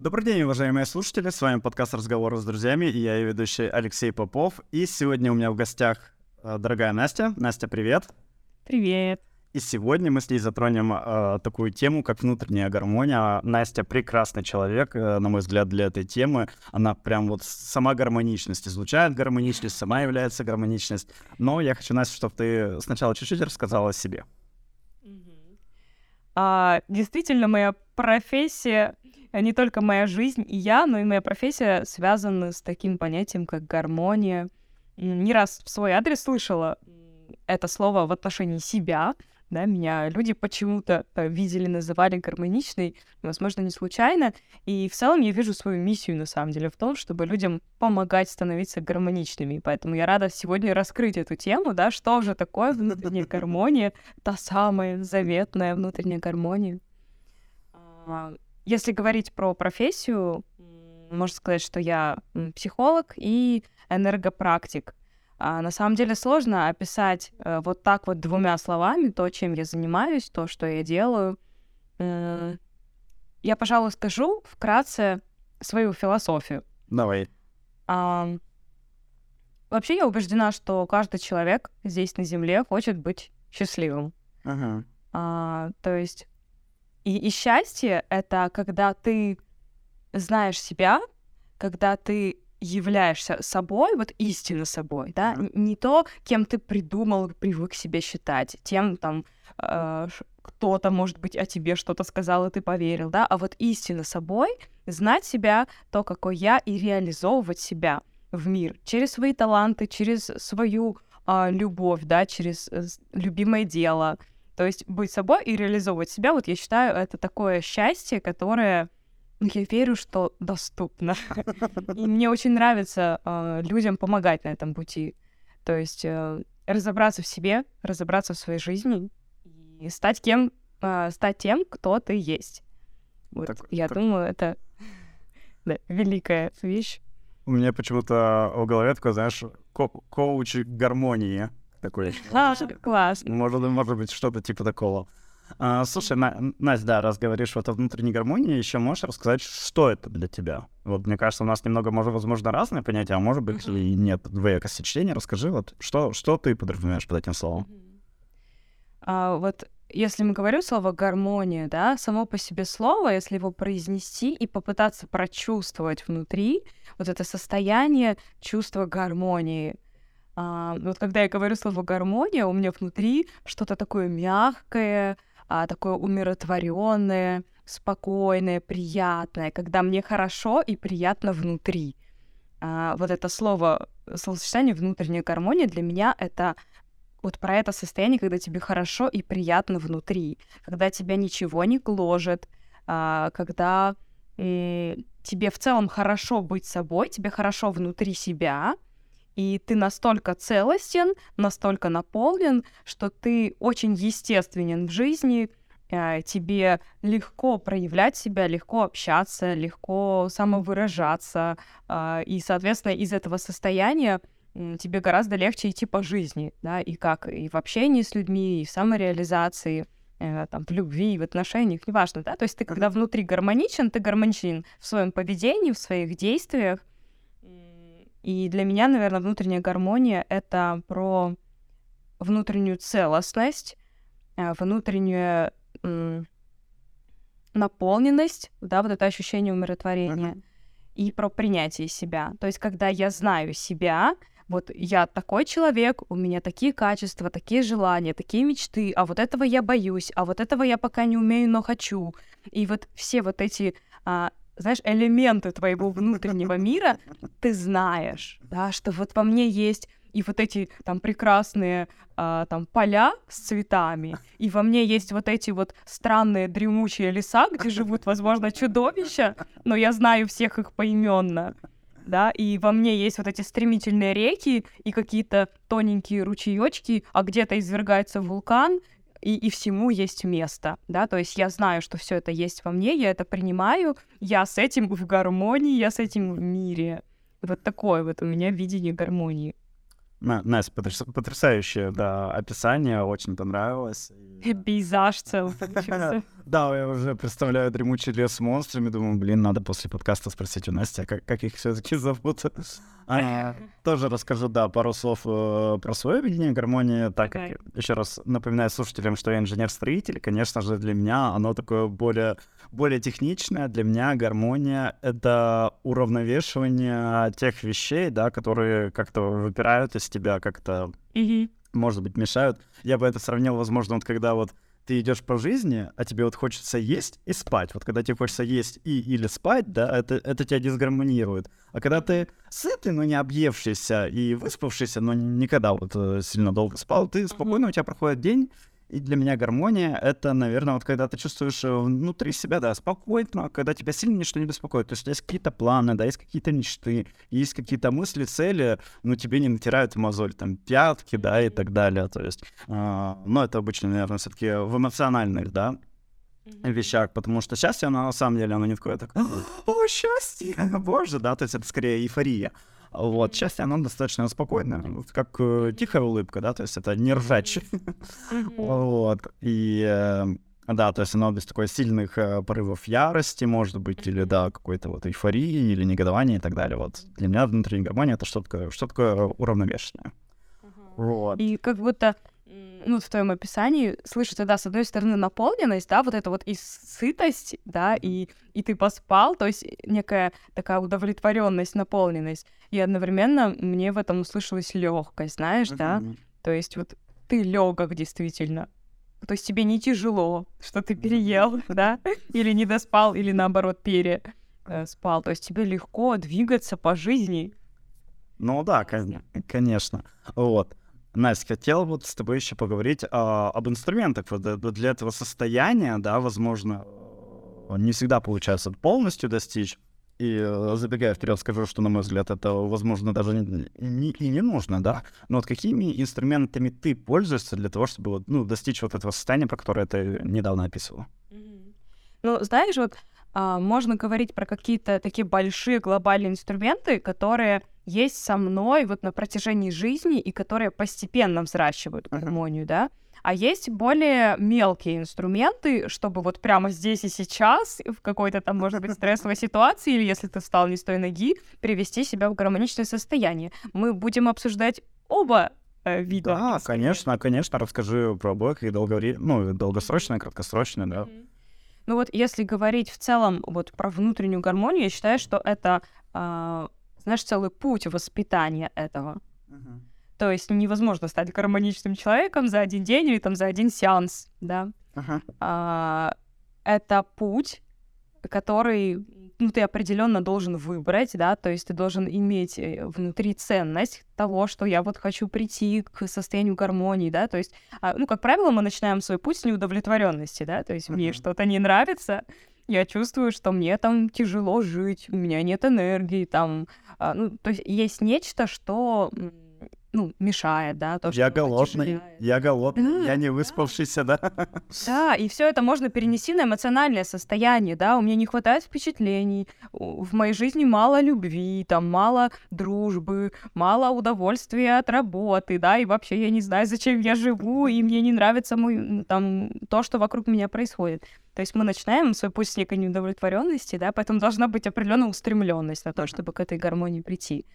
Добрый день, уважаемые слушатели. С вами подкаст «Разговоры с друзьями» и я ее ведущий Алексей Попов. И сегодня у меня в гостях э, дорогая Настя. Настя, привет. Привет. И сегодня мы с ней затронем э, такую тему, как внутренняя гармония. Настя прекрасный человек, э, на мой взгляд, для этой темы. Она прям вот сама гармоничность излучает гармоничность, сама является гармоничность. Но я хочу, Настя, чтобы ты сначала чуть-чуть рассказала о себе. А, действительно, моя профессия не только моя жизнь и я, но и моя профессия связаны с таким понятием, как гармония. Не раз в свой адрес слышала это слово в отношении себя, да, меня люди почему-то э, видели, называли гармоничной, возможно, не случайно. И в целом я вижу свою миссию, на самом деле, в том, чтобы людям помогать становиться гармоничными. Поэтому я рада сегодня раскрыть эту тему, да, что же такое внутренняя гармония, та самая заветная внутренняя гармония. Если говорить про профессию, можно сказать, что я психолог и энергопрактик. А на самом деле сложно описать э, вот так вот двумя словами то, чем я занимаюсь, то, что я делаю. Э, я, пожалуй, скажу вкратце свою философию. Давай. А, вообще я убеждена, что каждый человек здесь на Земле хочет быть счастливым. Ага. А, то есть и, и счастье — это когда ты знаешь себя, когда ты являешься собой, вот истинно собой, да, mm-hmm. не то, кем ты придумал, привык себя считать, тем там э, кто-то, может быть, о тебе что-то сказал, и ты поверил, да, а вот истинно собой, знать себя, то, какой я, и реализовывать себя в мир через свои таланты, через свою э, любовь, да, через э, любимое дело, то есть быть собой и реализовывать себя, вот я считаю, это такое счастье, которое ну, я верю, что доступно. И мне очень нравится э, людям помогать на этом пути. То есть э, разобраться в себе, разобраться в своей жизни и стать кем, э, стать тем, кто ты есть. Вот, так, я так... думаю, это да, великая вещь. У меня почему-то в голове такое, знаешь, ко- коуч гармонии такой. А, класс. Может, может быть, что-то типа такого. А, слушай, На, Настя, да, раз говоришь вот о внутренней гармонии, еще можешь рассказать, что это для тебя? Вот мне кажется, у нас немного, может, возможно, разные понятия, а может быть, и нет двоекосечения. Расскажи, вот что, что ты подразумеваешь под этим словом? А, вот если мы говорим слово гармония, да, само по себе слово, если его произнести и попытаться прочувствовать внутри, вот это состояние чувства гармонии — а, вот когда я говорю слово гармония, у меня внутри что-то такое мягкое, а, такое умиротворенное, спокойное, приятное, когда мне хорошо и приятно внутри. А, вот это слово, словосочетание внутренняя гармония для меня это вот про это состояние, когда тебе хорошо и приятно внутри, когда тебя ничего не гложет, а, когда тебе в целом хорошо быть собой, тебе хорошо внутри себя, и ты настолько целостен, настолько наполнен, что ты очень естественен в жизни, э, тебе легко проявлять себя, легко общаться, легко самовыражаться, а, и, соответственно, из этого состояния тебе гораздо легче идти по жизни, да, и как и в общении с людьми, и в самореализации, э, там, в любви, в отношениях, неважно, да, то есть ты когда внутри гармоничен, ты гармоничен в своем поведении, в своих действиях, и для меня, наверное, внутренняя гармония — это про внутреннюю целостность, э, внутреннюю наполненность, да, вот это ощущение умиротворения, uh-huh. и про принятие себя. То есть, когда я знаю себя, вот я такой человек, у меня такие качества, такие желания, такие мечты, а вот этого я боюсь, а вот этого я пока не умею, но хочу. И вот все вот эти а, знаешь, элементы твоего внутреннего мира ты знаешь, да, что вот во мне есть и вот эти там прекрасные а, там поля с цветами, и во мне есть вот эти вот странные дремучие леса, где живут, возможно, чудовища, но я знаю всех их поименно, да, и во мне есть вот эти стремительные реки и какие-то тоненькие ручеечки, а где-то извергается вулкан, и, и всему есть место, да, то есть я знаю, что все это есть во мне, я это принимаю, я с этим в гармонии, я с этим в мире. Вот такое вот у меня видение гармонии. Настя, потрясающее, да, описание, очень понравилось. Пейзаж целый. Да, я уже представляю дремучий лес с монстрами. Думаю, блин, надо после подкаста спросить у Насти, а как, как их все-таки зовут. А, тоже расскажу, да, пару слов э, про свое видение гармонии. Так как, еще раз напоминаю слушателям, что я инженер-строитель, конечно же, для меня оно такое более, более техничное. Для меня гармония — это уравновешивание тех вещей, да, которые как-то выпирают из тебя, как-то, может быть, мешают. Я бы это сравнил, возможно, вот когда вот ты идешь по жизни, а тебе вот хочется есть и спать. Вот когда тебе хочется есть и или спать, да, это, это тебя дисгармонирует. А когда ты сытый, но не объевшийся и выспавшийся, но никогда вот э, сильно долго спал, ты спокойно, у тебя проходит день, и для меня гармония — это, наверное, вот когда ты чувствуешь э, внутри себя, да, спокойно, когда тебя сильно ничто не беспокоит. То есть есть какие-то планы, да, есть какие-то мечты, есть какие-то мысли, цели, но тебе не натирают мозоль, там, пятки, да, и так далее. То есть, э, ну, это обычно, наверное, все таки в эмоциональных, да, вещах, потому что счастье, оно на самом деле, оно не такое так, о, счастье, боже, да, то есть это скорее эйфория. Вот, счастье, оно достаточно спокойное, как э, тихая улыбка, да, то есть это не ржач. Вот, и э, да, то есть оно без такой сильных э, порывов ярости, может быть, или, да, какой-то вот эйфории или негодования и так далее. Вот для меня внутренняя гармония — это что такое, что такое уравновешенное. Вот. И как будто ну, в твоем описании слышится, да, с одной стороны, наполненность, да, вот это вот и сытость, да, и, и ты поспал, то есть некая такая удовлетворенность, наполненность. И одновременно мне в этом услышалась легкость, знаешь, да, то есть вот ты легок действительно. То есть тебе не тяжело, что ты переел, да, или не доспал, или наоборот переспал. То есть тебе легко двигаться по жизни. Ну да, конечно. Вот. Настя, хотел вот с тобой еще поговорить а, об инструментах. Вот э, для этого состояния, да, возможно, э, не всегда получается полностью достичь. И э, забегая вперед, скажу, что, на мой взгляд, это, возможно, даже не, не, и не нужно, да. Но вот какими инструментами ты пользуешься для того, чтобы вот, ну, достичь вот этого состояния, про которое ты недавно описывала? Ну, знаешь, вот можно говорить про какие-то такие большие глобальные инструменты, которые есть со мной вот на протяжении жизни и которые постепенно взращивают гармонию, да. А есть более мелкие инструменты, чтобы вот прямо здесь и сейчас, в какой-то там, может быть, стрессовой ситуации, или если ты встал не с той ноги, привести себя в гармоничное состояние. Мы будем обсуждать оба э, вида. Да, конечно, конечно, расскажи про обоих и долговре... ну, долгосрочное, краткосрочное, да. Mm-hmm. Ну вот если говорить в целом вот про внутреннюю гармонию, я считаю, что это, э, знаешь, целый путь воспитания этого. Uh-huh. То есть невозможно стать гармоничным человеком за один день или там за один сеанс, да. Uh-huh. А, это путь, который ну, ты определенно должен выбрать, да, то есть ты должен иметь э, внутри ценность того, что я вот хочу прийти к состоянию гармонии, да, то есть, а, ну, как правило, мы начинаем свой путь с неудовлетворенности, да, то есть мне что-то не нравится, я чувствую, что мне там тяжело жить, у меня нет энергии, там, а, ну, то есть есть нечто, что ну, мешает, да, то, что Я голодный, я голодный, я не выспавшийся, да. Да, и все это можно перенести на эмоциональное состояние, да, у меня не хватает впечатлений, в моей жизни мало любви, там, мало дружбы, мало удовольствия от работы, да, и вообще я не знаю, зачем я живу, и мне не нравится мой, там, то, что вокруг меня происходит. То есть мы начинаем свой путь с некой неудовлетворенности, да, поэтому должна быть определенная устремленность на то, чтобы к этой гармонии прийти.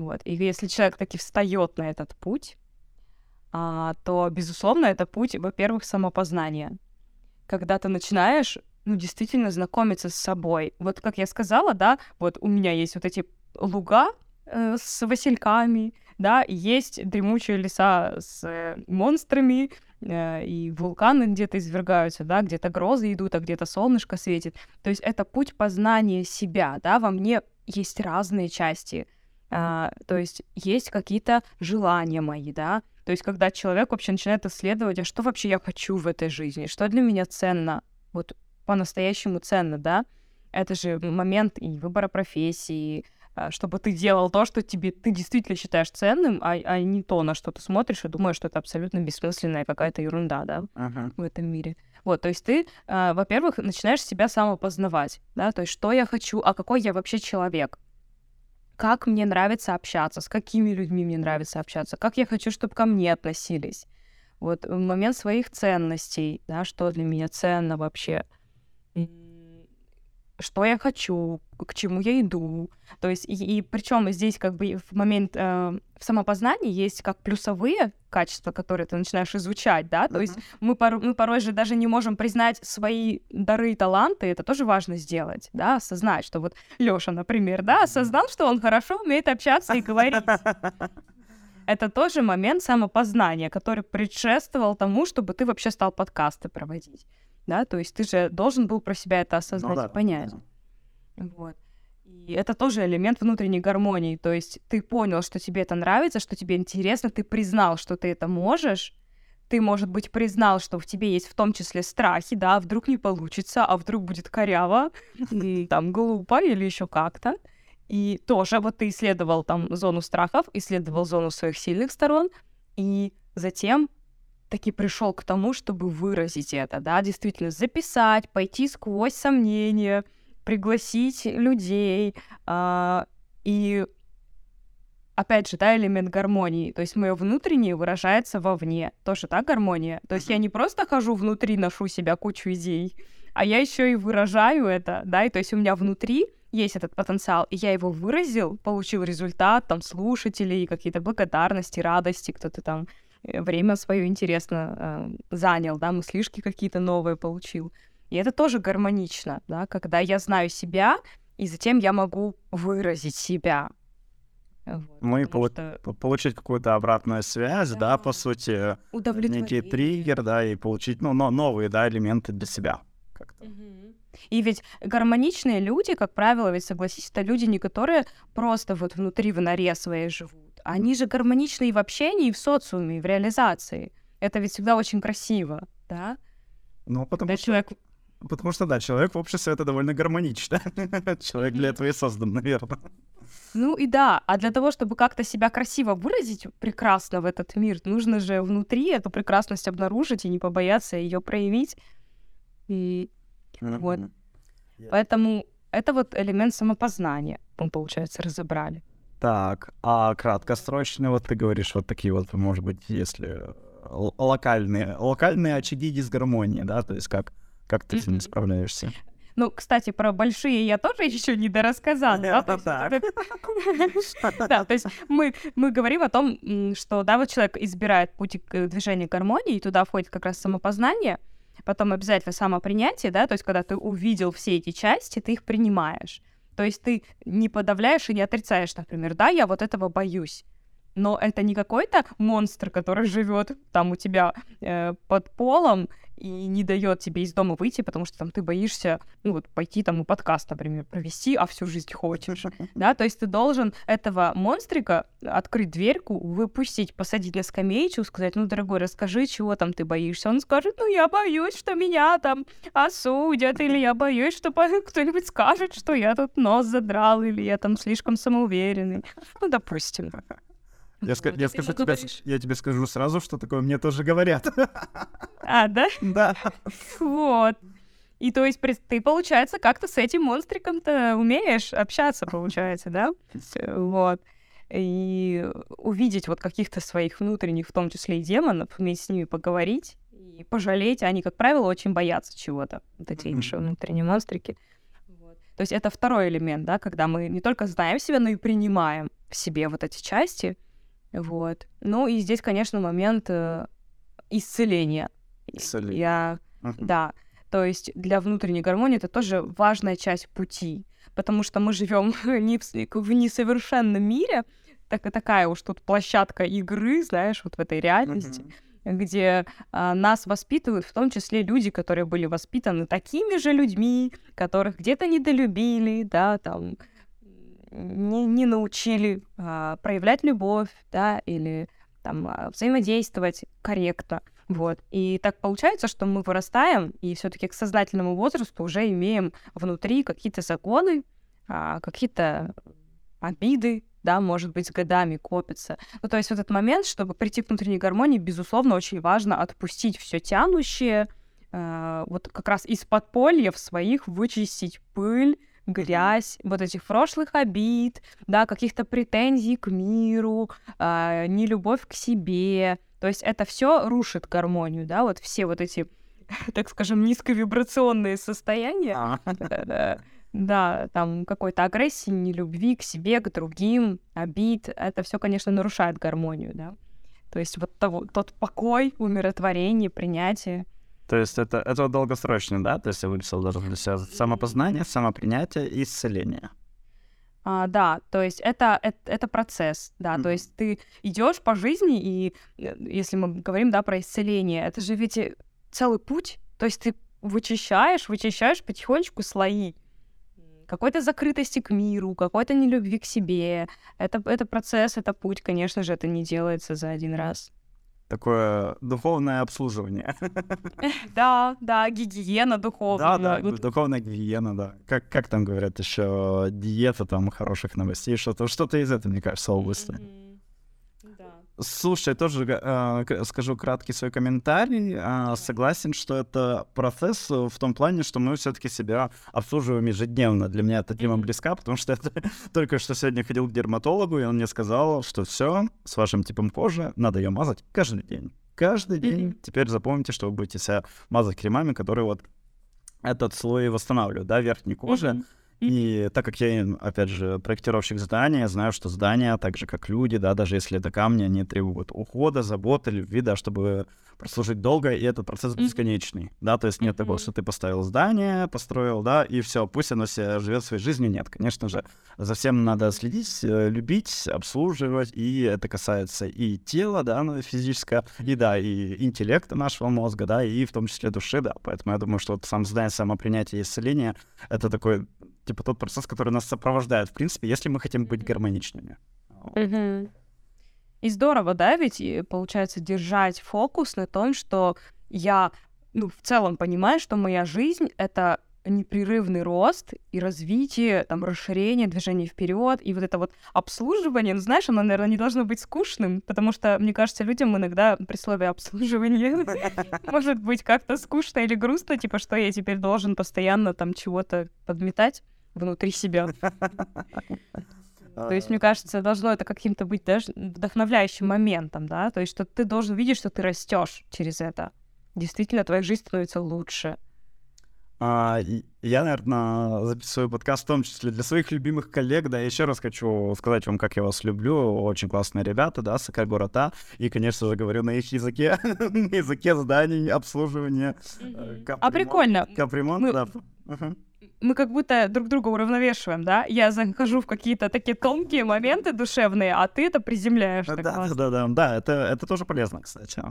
Вот. И если человек таки встает на этот путь, а, то, безусловно, это путь, во-первых, самопознания. Когда ты начинаешь, ну, действительно знакомиться с собой. Вот как я сказала, да, вот у меня есть вот эти луга э, с васильками, да, есть дремучие леса с э, монстрами, э, и вулканы где-то извергаются, да, где-то грозы идут, а где-то солнышко светит. То есть это путь познания себя, да, во мне есть разные части — а, то есть есть какие-то желания мои, да. То есть когда человек вообще начинает исследовать, а что вообще я хочу в этой жизни, что для меня ценно, вот по-настоящему ценно, да. Это же момент и выбора профессии, а, чтобы ты делал то, что тебе ты действительно считаешь ценным, а, а не то, на что ты смотришь и думаешь, что это абсолютно бессмысленная какая-то ерунда, да, uh-huh. в этом мире. Вот, то есть ты, э, во-первых, начинаешь себя самопознавать, да, то есть что я хочу, а какой я вообще человек, как мне нравится общаться, с какими людьми мне нравится общаться, как я хочу, чтобы ко мне относились. вот момент своих ценностей, да, что для меня ценно вообще, что я хочу, к чему я иду. То есть, и, и причем здесь как бы в момент э, в самопознании есть как плюсовые качества, которые ты начинаешь изучать, да, то uh-huh. есть мы, пор- мы порой же даже не можем признать свои дары и таланты, это тоже важно сделать, да, осознать, что вот Лёша, например, да, осознал, что он хорошо умеет общаться и говорить. Это тоже момент самопознания, который предшествовал тому, чтобы ты вообще стал подкасты проводить да, то есть ты же должен был про себя это осознать ну, да, и понять. Да. Вот. И это тоже элемент внутренней гармонии, то есть ты понял, что тебе это нравится, что тебе интересно, ты признал, что ты это можешь, ты, может быть, признал, что в тебе есть в том числе страхи, да, а вдруг не получится, а вдруг будет коряво, там, глупо или еще как-то. И тоже вот ты исследовал там зону страхов, исследовал зону своих сильных сторон, и затем таки пришел к тому, чтобы выразить это, да, действительно записать, пойти сквозь сомнения, пригласить людей э, и опять же, да, элемент гармонии. То есть мое внутреннее выражается вовне. Тоже, да, гармония? То есть я не просто хожу внутри, ношу себя кучу идей, а я еще и выражаю это, да, и то есть у меня внутри есть этот потенциал, и я его выразил, получил результат, там, слушателей, какие-то благодарности, радости, кто-то там время свое интересно э, занял, да, мыслишки какие-то новые получил. И это тоже гармонично, да, когда я знаю себя, и затем я могу выразить себя. Вот, Мы по- что... получить какую-то обратную связь, да, да по сути, некий триггер, да, и получить ну, но новые да, элементы для себя. Как-то. Угу. И ведь гармоничные люди, как правило, ведь согласись, это люди, не которые просто вот внутри в норе своей живут, они же гармоничны и в общении, и в социуме, и в реализации. Это ведь всегда очень красиво, да? Ну, потому Когда что... человек Потому что, да, человек в обществе — это довольно гармонично. Человек для этого и создан, наверное. Ну и да, а для того, чтобы как-то себя красиво выразить прекрасно в этот мир, нужно же внутри эту прекрасность обнаружить и не побояться ее проявить. И вот. Поэтому это вот элемент самопознания, мы, получается, разобрали. Так, а краткосрочные, вот ты говоришь, вот такие вот, может быть, если локальные, локальные очаги дисгармонии, да, то есть как, как ты с ними справляешься? Ну, кстати, про большие я тоже еще не дорассказала. Да, да, то есть мы, мы говорим о том, что, да, вот человек избирает путь к движению гармонии, и туда входит как раз самопознание, потом обязательно самопринятие, да, то есть когда ты увидел все эти части, ты их принимаешь. То есть ты не подавляешь и не отрицаешь, например, да, я вот этого боюсь. Но это не какой-то монстр, который живет там у тебя э, под полом и не дает тебе из дома выйти, потому что там ты боишься, ну вот пойти там и подкаст, например, провести, а всю жизнь хочешь, да, то есть ты должен этого монстрика открыть дверьку, выпустить, посадить на скамеечку, сказать, ну, дорогой, расскажи, чего там ты боишься. Он скажет, ну, я боюсь, что меня там осудят, или я боюсь, что кто-нибудь скажет, что я тут нос задрал, или я там слишком самоуверенный. Ну, допустим. Я, ска- я, скажу тебе, я тебе скажу сразу, что такое мне тоже говорят. А, да? Да. Вот. И то есть ты, получается, как-то с этим монстриком-то умеешь общаться, получается, да? Вот. И увидеть вот каких-то своих внутренних, в том числе и демонов, уметь с ними поговорить и пожалеть. Они, как правило, очень боятся чего-то, вот эти наши внутренние монстрики. Вот. То есть это второй элемент, да, когда мы не только знаем себя, но и принимаем в себе вот эти части — вот. Ну и здесь, конечно, момент э, исцеления. Исцеление. Я... Uh-huh. Да. То есть для внутренней гармонии это тоже важная часть пути, потому что мы живем не в, в несовершенном мире, так, такая уж тут площадка игры, знаешь, вот в этой реальности, uh-huh. где а, нас воспитывают, в том числе люди, которые были воспитаны такими же людьми, которых где-то недолюбили, да, там не, не научили а, проявлять любовь, да, или там а, взаимодействовать корректно. Вот. И так получается, что мы вырастаем, и все-таки к сознательному возрасту уже имеем внутри какие-то законы, а, какие-то обиды, да, может быть, с годами копятся. Ну, то есть вот этот момент, чтобы прийти к внутренней гармонии, безусловно, очень важно отпустить все тянущее, э, вот как раз из подполья в своих вычистить пыль, грязь вот этих прошлых обид, да, каких-то претензий к миру, э, нелюбовь к себе, То есть это все рушит гармонию, да, вот все вот эти, так скажем, низковибрационные состояния. А. Да, там какой-то агрессии, нелюбви к себе, к другим, обид. Это все, конечно, нарушает гармонию, да. То есть вот того, тот покой, умиротворение, принятие. То есть это, это долгосрочно, да? То есть я выписал даже для себя самопознание, самопринятие и исцеление. А, да, то есть это, это, это процесс, да, mm-hmm. то есть ты идешь по жизни, и э, если мы говорим, да, про исцеление, это же ведь целый путь, то есть ты вычищаешь, вычищаешь потихонечку слои какой-то закрытости к миру, какой-то нелюбви к себе. Это, это процесс, это путь, конечно же, это не делается за один раз такое духовное обслуживание. Да, да, гигиена духовная. Да, да, духовная гигиена, да. Как, как там говорят еще, диета там хороших новостей, что-то что из этого, мне кажется, области. Слушай, тоже э, скажу краткий свой комментарий. Э, согласен, что это процесс в том плане, что мы все-таки себя обслуживаем ежедневно. Для меня эта тема близка, потому что это только что сегодня ходил к дерматологу, и он мне сказал, что все с вашим типом кожи надо ее мазать каждый день. Каждый день. Теперь запомните, что вы будете себя мазать кремами, которые вот этот слой восстанавливают, да, верхней кожи. Mm-hmm и так как я, опять же, проектировщик здания, знаю, что здания, так же как люди, да, даже если это камни, они требуют ухода, заботы, любви, да, чтобы прослужить долго, и этот процесс бесконечный, да, то есть нет такого, что ты поставил здание, построил, да, и все, пусть оно себе живет своей жизнью, нет, конечно же, за всем надо следить, э, любить, обслуживать, и это касается и тела, да, ну, физическое, и, да, и интеллекта нашего мозга, да, и в том числе души, да, поэтому я думаю, что вот сам здание, самопринятие и исцеление — это такой типа тот процесс, который нас сопровождает, в принципе, если мы хотим быть гармоничными. И здорово, да, ведь получается держать фокус на том, что я, ну, в целом понимаю, что моя жизнь — это непрерывный рост и развитие, там, расширение, движение вперед, и вот это вот обслуживание, ну, знаешь, оно, наверное, не должно быть скучным, потому что, мне кажется, людям иногда при слове обслуживание может быть как-то скучно или грустно, типа, что я теперь должен постоянно там чего-то подметать внутри себя. То есть, мне кажется, должно это каким-то быть даже вдохновляющим моментом, да, то есть, что ты должен видеть, что ты растешь через это. Действительно, твоя жизнь становится лучше. А, я, наверное, записываю подкаст в том числе для своих любимых коллег, да, еще раз хочу сказать вам, как я вас люблю, очень классные ребята, да, с города, и, конечно же, говорю на их языке, на языке зданий, обслуживания. Э, а прикольно. Капремонт, да мы как будто друг друга уравновешиваем, да? Я захожу в какие-то такие тонкие моменты душевные, а ты это приземляешь. Да, да, да, да, да, это, это тоже полезно, кстати.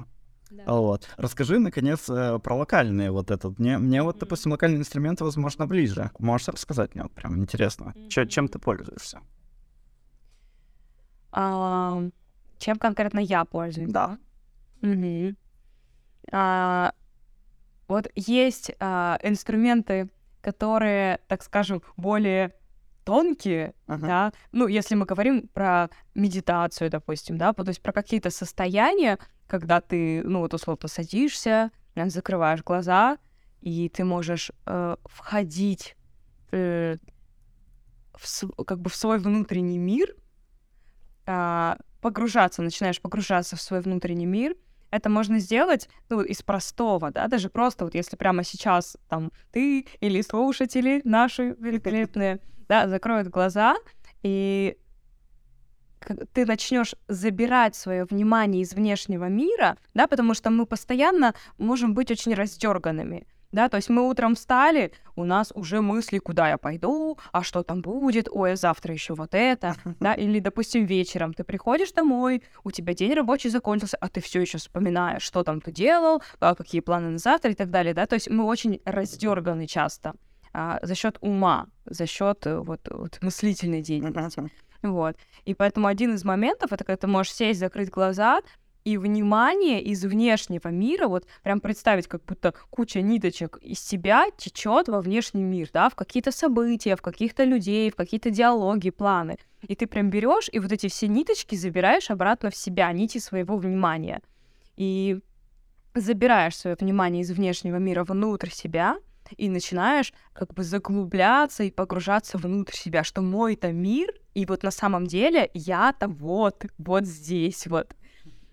Да. Вот. Расскажи, наконец, э, про локальные вот этот. Мне, мне вот, допустим, локальные инструменты, возможно, ближе. Можешь рассказать мне? Вот прям интересно. Mm-hmm. Че, чем ты пользуешься? А, чем конкретно я пользуюсь? Да. Угу. А, вот есть а, инструменты которые, так скажем, более тонкие, uh-huh. да, ну, если мы говорим про медитацию, допустим, да, то есть про какие-то состояния, когда ты, ну, вот условно садишься, закрываешь глаза, и ты можешь э, входить э, в, как бы в свой внутренний мир, э, погружаться, начинаешь погружаться в свой внутренний мир — это можно сделать ну, из простого, да, даже просто вот если прямо сейчас там ты или слушатели наши великолепные, да, закроют глаза, и ты начнешь забирать свое внимание из внешнего мира, да, потому что мы постоянно можем быть очень раздерганными да, то есть мы утром встали, у нас уже мысли, куда я пойду, а что там будет, ой, а завтра еще вот это, да, или, допустим, вечером. Ты приходишь домой, у тебя день рабочий закончился, а ты все еще вспоминаешь, что там ты делал, а какие планы на завтра и так далее, да, то есть мы очень раздерганы часто а, за счет ума, за счет э, вот, вот мыслительной деятельности. Вот. И поэтому один из моментов это когда ты можешь сесть, закрыть глаза, и внимание из внешнего мира, вот прям представить, как будто куча ниточек из себя течет во внешний мир, да, в какие-то события, в каких-то людей, в какие-то диалоги, планы. И ты прям берешь и вот эти все ниточки забираешь обратно в себя, нити своего внимания. И забираешь свое внимание из внешнего мира внутрь себя, и начинаешь как бы заглубляться и погружаться внутрь себя, что мой-то мир, и вот на самом деле я-то вот, вот здесь вот.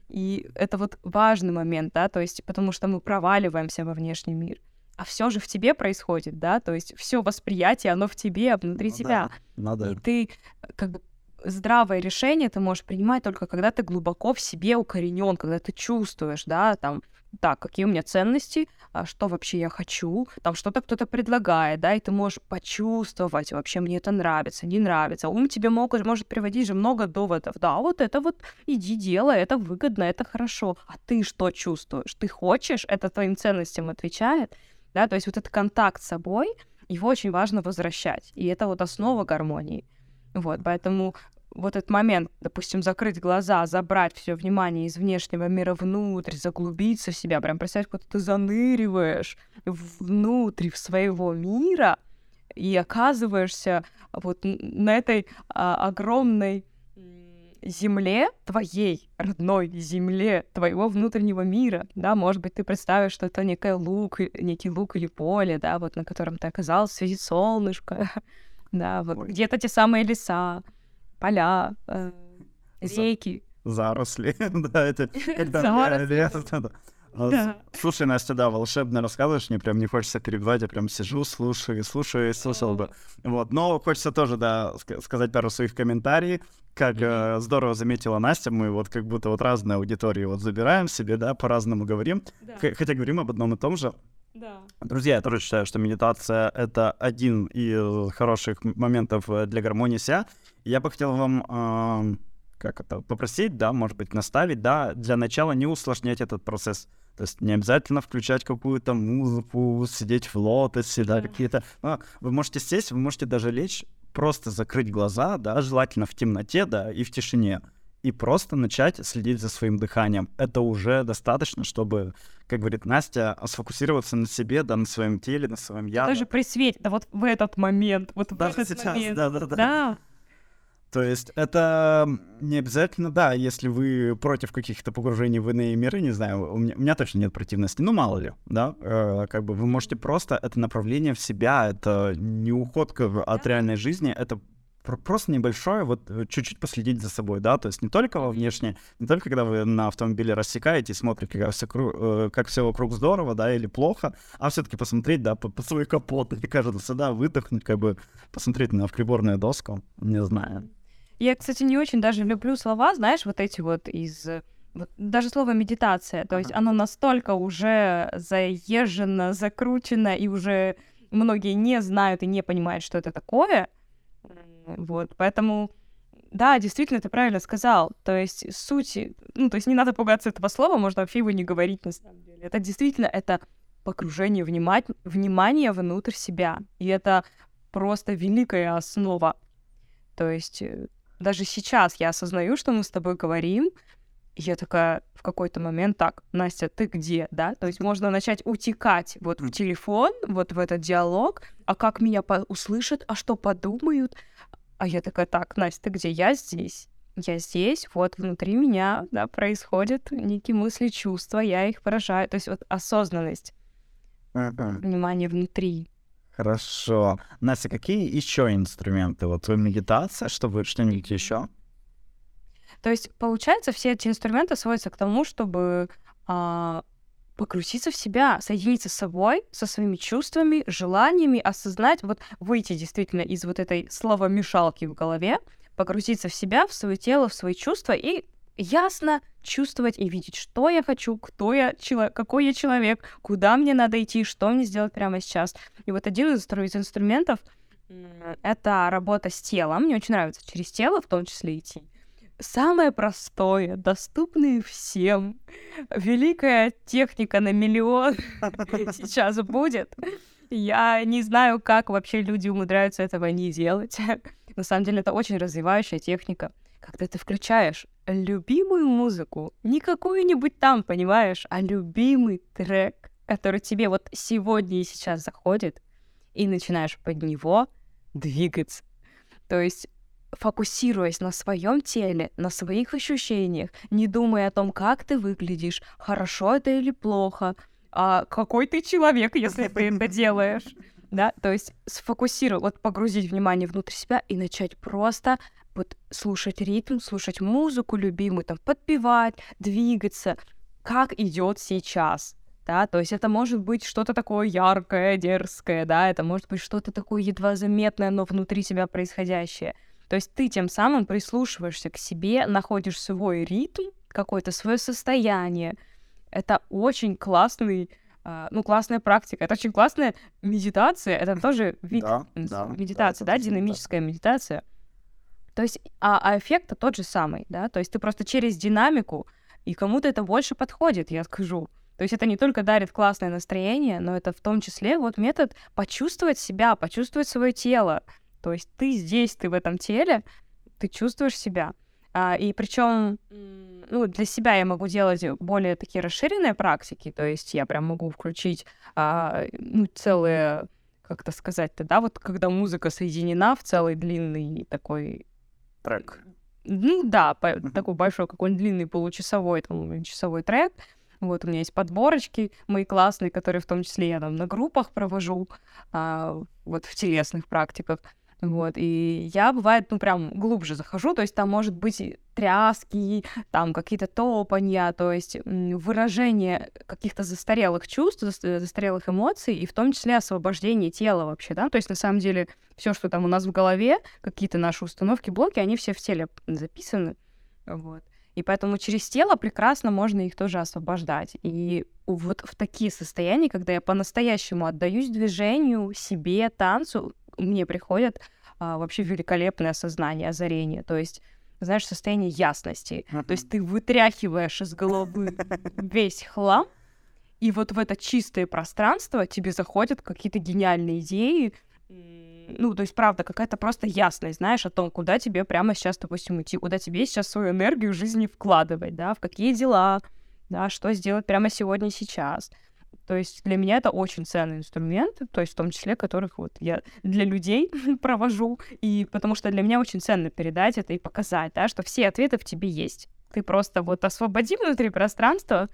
И это вот важный момент, да, то есть потому что мы проваливаемся во внешний мир. А все же в тебе происходит, да, то есть все восприятие, оно в тебе, а внутри Ну тебя. да, да. И ты э, как бы здравое решение ты можешь принимать только когда ты глубоко в себе укоренен, когда ты чувствуешь, да, там, так, какие у меня ценности, а что вообще я хочу, там что-то кто-то предлагает, да, и ты можешь почувствовать, вообще мне это нравится, не нравится. Ум тебе могут, может приводить же много доводов, да, вот это вот иди делай, это выгодно, это хорошо. А ты что чувствуешь? Ты хочешь, это твоим ценностям отвечает, да, то есть вот этот контакт с собой, его очень важно возвращать, и это вот основа гармонии. Вот, поэтому вот этот момент, допустим, закрыть глаза, забрать все внимание из внешнего мира внутрь, заглубиться в себя, прям представить, куда ты заныриваешь внутрь своего мира и оказываешься вот на этой а, огромной земле твоей, родной земле твоего внутреннего мира, да, может быть, ты представишь, что это некая лук, некий лук или поле, да, вот на котором ты оказался, светит солнышко, да, вот где-то те самые леса, поля, э, реки. Заросли, да, это... Заросли. лето, да. А, Да. Слушай, Настя, да, волшебно рассказываешь, мне прям не хочется перебивать, я прям сижу, слушаю, слушаю и слушал бы. Вот, но хочется тоже, да, ска- сказать пару своих комментариев. Как э, здорово заметила Настя, мы вот как будто вот разные аудитории вот забираем себе, да, по-разному говорим, Х- хотя говорим об одном и том же. Да. Друзья, я тоже считаю, что медитация — это один из хороших моментов э, для гармонии ся. Я бы хотел вам, ам, как это, попросить, да, может быть, наставить, да, для начала не усложнять этот процесс. То есть не обязательно включать какую-то музыку, сидеть в лотосе, да, Да. какие-то... А, Вы можете сесть, вы можете даже лечь, просто закрыть глаза, да, желательно в темноте, да, и в тишине. И просто начать следить за своим дыханием. Это уже достаточно, чтобы, как говорит Настя, сфокусироваться на себе, да, на своем теле, на своем я. Даже при свете, да вот в этот момент, вот в Даже этот сейчас, момент. да, да, да. Да, То есть это не обязательно, да, если вы против каких-то погружений в иные миры, не знаю, у меня, у меня точно нет противности, ну мало ли, да, э, как бы вы можете просто, это направление в себя, это не уходка от реальной жизни, это просто небольшое, вот э, чуть-чуть последить за собой, да, то есть не только во внешне, не только когда вы на автомобиле рассекаете и смотрите, как все, как все вокруг здорово, да, или плохо, а все-таки посмотреть, да, по, по свой капот, мне кажется, да, выдохнуть, как бы посмотреть на приборную доску, не знаю. Я, кстати, не очень даже люблю слова, знаешь, вот эти вот из... э, даже слово медитация, то есть оно настолько уже заезжено, закручено, и уже многие не знают и не понимают, что это такое. Вот, поэтому, да, действительно, ты правильно сказал. То есть суть, ну, то есть не надо пугаться этого слова, можно вообще его не говорить на самом деле. Это действительно, это погружение внима- внимания внутрь себя. И это просто великая основа. То есть э, даже сейчас я осознаю, что мы с тобой говорим, и я такая в какой-то момент, так, Настя, ты где, да? То есть можно начать утекать вот в телефон, вот в этот диалог, а как меня услышат, а что подумают? А я такая, так, Настя, ты где? Я здесь. Я здесь, вот внутри меня, да, происходят некие мысли, чувства, я их выражаю. То есть вот осознанность, внимание внутри. Хорошо. Настя, какие еще инструменты? Вот медитация, что вы что-нибудь еще? То есть, получается, все эти инструменты сводятся к тому, чтобы а, погрузиться в себя, соединиться с собой, со своими чувствами, желаниями, осознать, вот выйти действительно из вот этой словомешалки в голове, погрузиться в себя, в свое тело, в свои чувства и ясно чувствовать и видеть, что я хочу, кто я, чело- какой я человек, куда мне надо идти, что мне сделать прямо сейчас. И вот один из из инструментов это работа с телом. Мне очень нравится через тело в том числе идти. Самое простое, доступное всем. Великая техника на миллион сейчас будет. Я не знаю, как вообще люди умудряются этого не делать. На самом деле это очень развивающая техника. Когда ты включаешь любимую музыку, не какую-нибудь там, понимаешь, а любимый трек, который тебе вот сегодня и сейчас заходит, и начинаешь под него двигаться. То есть фокусируясь на своем теле, на своих ощущениях, не думая о том, как ты выглядишь, хорошо это или плохо, а какой ты человек, если ты это делаешь. Да, то есть сфокусировать, вот погрузить внимание внутрь себя и начать просто вот слушать ритм, слушать музыку любимую, там, подпевать, двигаться, как идет сейчас, да, то есть это может быть что-то такое яркое, дерзкое, да, это может быть что-то такое едва заметное, но внутри тебя происходящее. То есть ты тем самым прислушиваешься к себе, находишь свой ритм, какое-то свое состояние. Это очень классный а, ну, классная практика. Это очень классная медитация. Это тоже вид да, да, медитации, да, да динамическая да. медитация. То есть, а, а эффект тот же самый, да, то есть ты просто через динамику, и кому-то это больше подходит, я скажу. То есть это не только дарит классное настроение, но это в том числе вот метод почувствовать себя, почувствовать свое тело. То есть ты здесь, ты в этом теле, ты чувствуешь себя. А, и причем ну, для себя я могу делать более такие расширенные практики, то есть я прям могу включить а, ну, целые, как это сказать-то, да, вот когда музыка соединена в целый длинный такой... Трек. Ну да, по, такой большой, какой-нибудь длинный получасовой, там, часовой трек. Вот у меня есть подборочки мои классные, которые в том числе я там на группах провожу, а, вот в телесных практиках. Вот, и я, бывает, ну, прям глубже захожу, то есть там может быть тряски, там какие-то топанья, то есть выражение каких-то застарелых чувств, застарелых эмоций, и в том числе освобождение тела вообще, да, то есть на самом деле все, что там у нас в голове, какие-то наши установки, блоки, они все в теле записаны, вот. И поэтому через тело прекрасно можно их тоже освобождать. И вот в такие состояния, когда я по-настоящему отдаюсь движению, себе, танцу, мне приходят а, вообще великолепное осознание, озарение. То есть знаешь, состояние ясности. То есть ты вытряхиваешь из головы весь хлам, и вот в это чистое пространство тебе заходят какие-то гениальные идеи. Ну, то есть, правда, какая-то просто ясность, знаешь, о том, куда тебе прямо сейчас, допустим, идти, куда тебе сейчас свою энергию жизни вкладывать, да, в какие дела, да, что сделать прямо сегодня, сейчас. То есть для меня это очень ценный инструмент, то есть в том числе, которых вот я для людей провожу, и потому что для меня очень ценно передать это и показать, да, что все ответы в тебе есть. Ты просто вот освободи внутри пространства,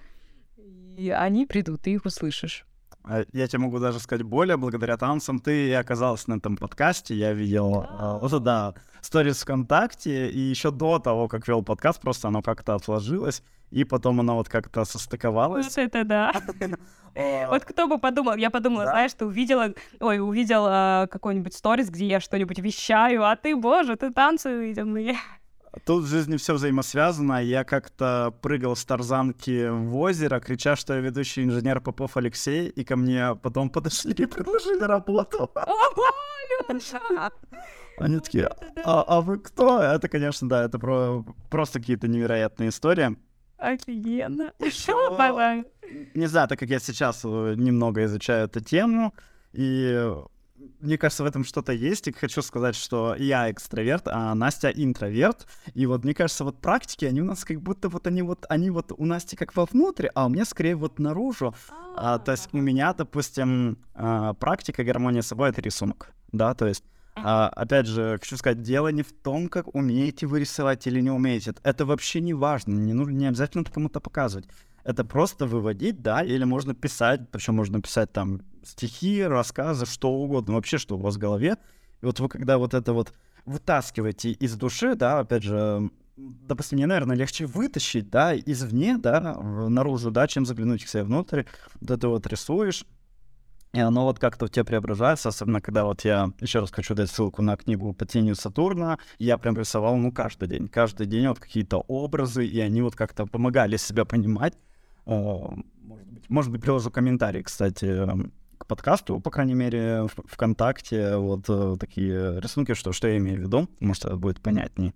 и они придут, ты их услышишь. А я тебе могу даже сказать более, благодаря танцам ты и оказалась на этом подкасте, я видел, а, вот да, сторис ВКонтакте, и еще до того, как вел подкаст, просто оно как-то отложилось, и потом оно вот как-то состыковалось. Вот это да. Вот кто бы подумал, я подумала, знаешь, ты увидела, ой, увидела какой-нибудь сторис, где я что-нибудь вещаю, а ты, боже, ты танцы видел, Тут в жизни все взаимосвязано. Я как-то прыгал с тарзанки в озеро, крича, что я ведущий инженер Попов Алексей, и ко мне потом подошли и предложили работу. Они такие, а, а вы кто? Это, конечно, да, это про, просто какие-то невероятные истории. Офигенно. Еще, не знаю, так как я сейчас э, немного изучаю эту тему, и мне кажется, в этом что-то есть, и хочу сказать, что я экстраверт, а Настя интроверт, и вот мне кажется, вот практики, они у нас как будто вот они вот, они вот у Насти как вовнутрь, а у меня скорее вот наружу. А, то есть у меня, допустим, а, практика гармония с собой — это рисунок, да, то есть а, опять же, хочу сказать, дело не в том, как умеете вы рисовать или не умеете. Это вообще не важно, не нужно, не обязательно кому-то показывать. Это просто выводить, да, или можно писать, причем можно писать там стихи, рассказы, что угодно, вообще, что у вас в голове. И вот вы когда вот это вот вытаскиваете из души, да, опять же, допустим, мне, наверное, легче вытащить, да, извне, да, наружу, да, чем заглянуть к себе внутрь. Вот это вот рисуешь, и оно вот как-то в тебе преображается, особенно когда вот я, еще раз хочу дать ссылку на книгу «По тенью Сатурна», я прям рисовал, ну, каждый день. Каждый день вот какие-то образы, и они вот как-то помогали себя понимать. Может быть, может быть, приложу комментарий, кстати, к подкасту, по крайней мере, в ВКонтакте, вот э, такие рисунки, что, что я имею в виду, может, это будет понятнее.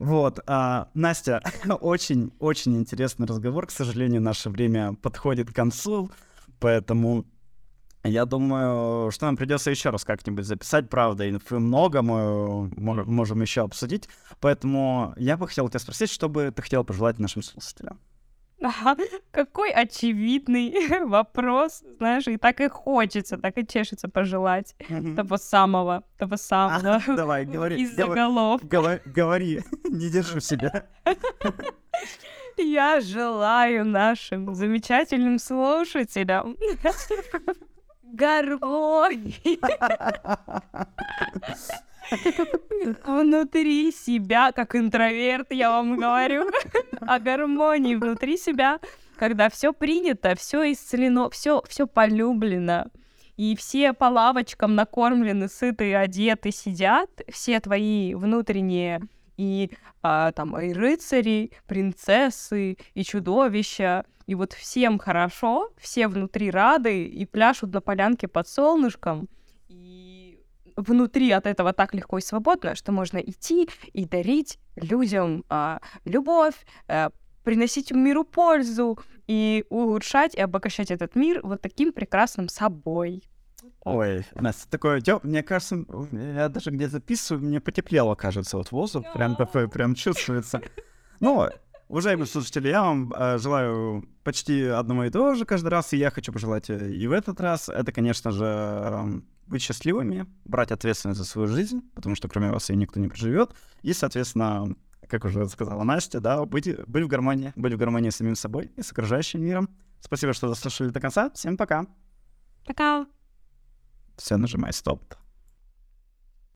Вот, а, Настя, очень-очень интересный разговор. К сожалению, наше время подходит к концу, поэтому я думаю, что нам придется еще раз как-нибудь записать, правда, инфы много, мы можем еще обсудить. Поэтому я бы хотел тебя спросить, что бы ты хотел пожелать нашим слушателям? Ага, какой очевидный вопрос, знаешь, и так и хочется, так и чешется пожелать того самого, того самого. А, давай, говори. Из заголов. Говори, говори, не держу себя. Я желаю нашим замечательным слушателям гармонии. внутри себя, как интроверт, я вам говорю, о гармонии внутри себя, когда все принято, все исцелено, все, все полюблено, и все по лавочкам накормлены, сытые, одеты, сидят, все твои внутренние и а, там и рыцари, принцессы, и чудовища, и вот всем хорошо, все внутри рады и пляшут на полянке под солнышком, и внутри от этого так легко и свободно, что можно идти и дарить людям а, любовь, а, приносить миру пользу и улучшать и обогащать этот мир вот таким прекрасным собой. Ой, Настя, такое тёп... Мне кажется, я даже где записываю, мне потеплело, кажется, вот воздух. Прям такой, прям чувствуется. Ну, уважаемые слушатели, я вам э, желаю почти одного и того же каждый раз, и я хочу пожелать э, и в этот раз. Это, конечно же, э, быть счастливыми, брать ответственность за свою жизнь, потому что кроме вас ее никто не проживет. И, соответственно, как уже сказала Настя, да, быть, быть в гармонии, быть в гармонии с самим собой и с окружающим миром. Спасибо, что дослушали до конца. Всем пока. Пока. Все, нажимай стоп.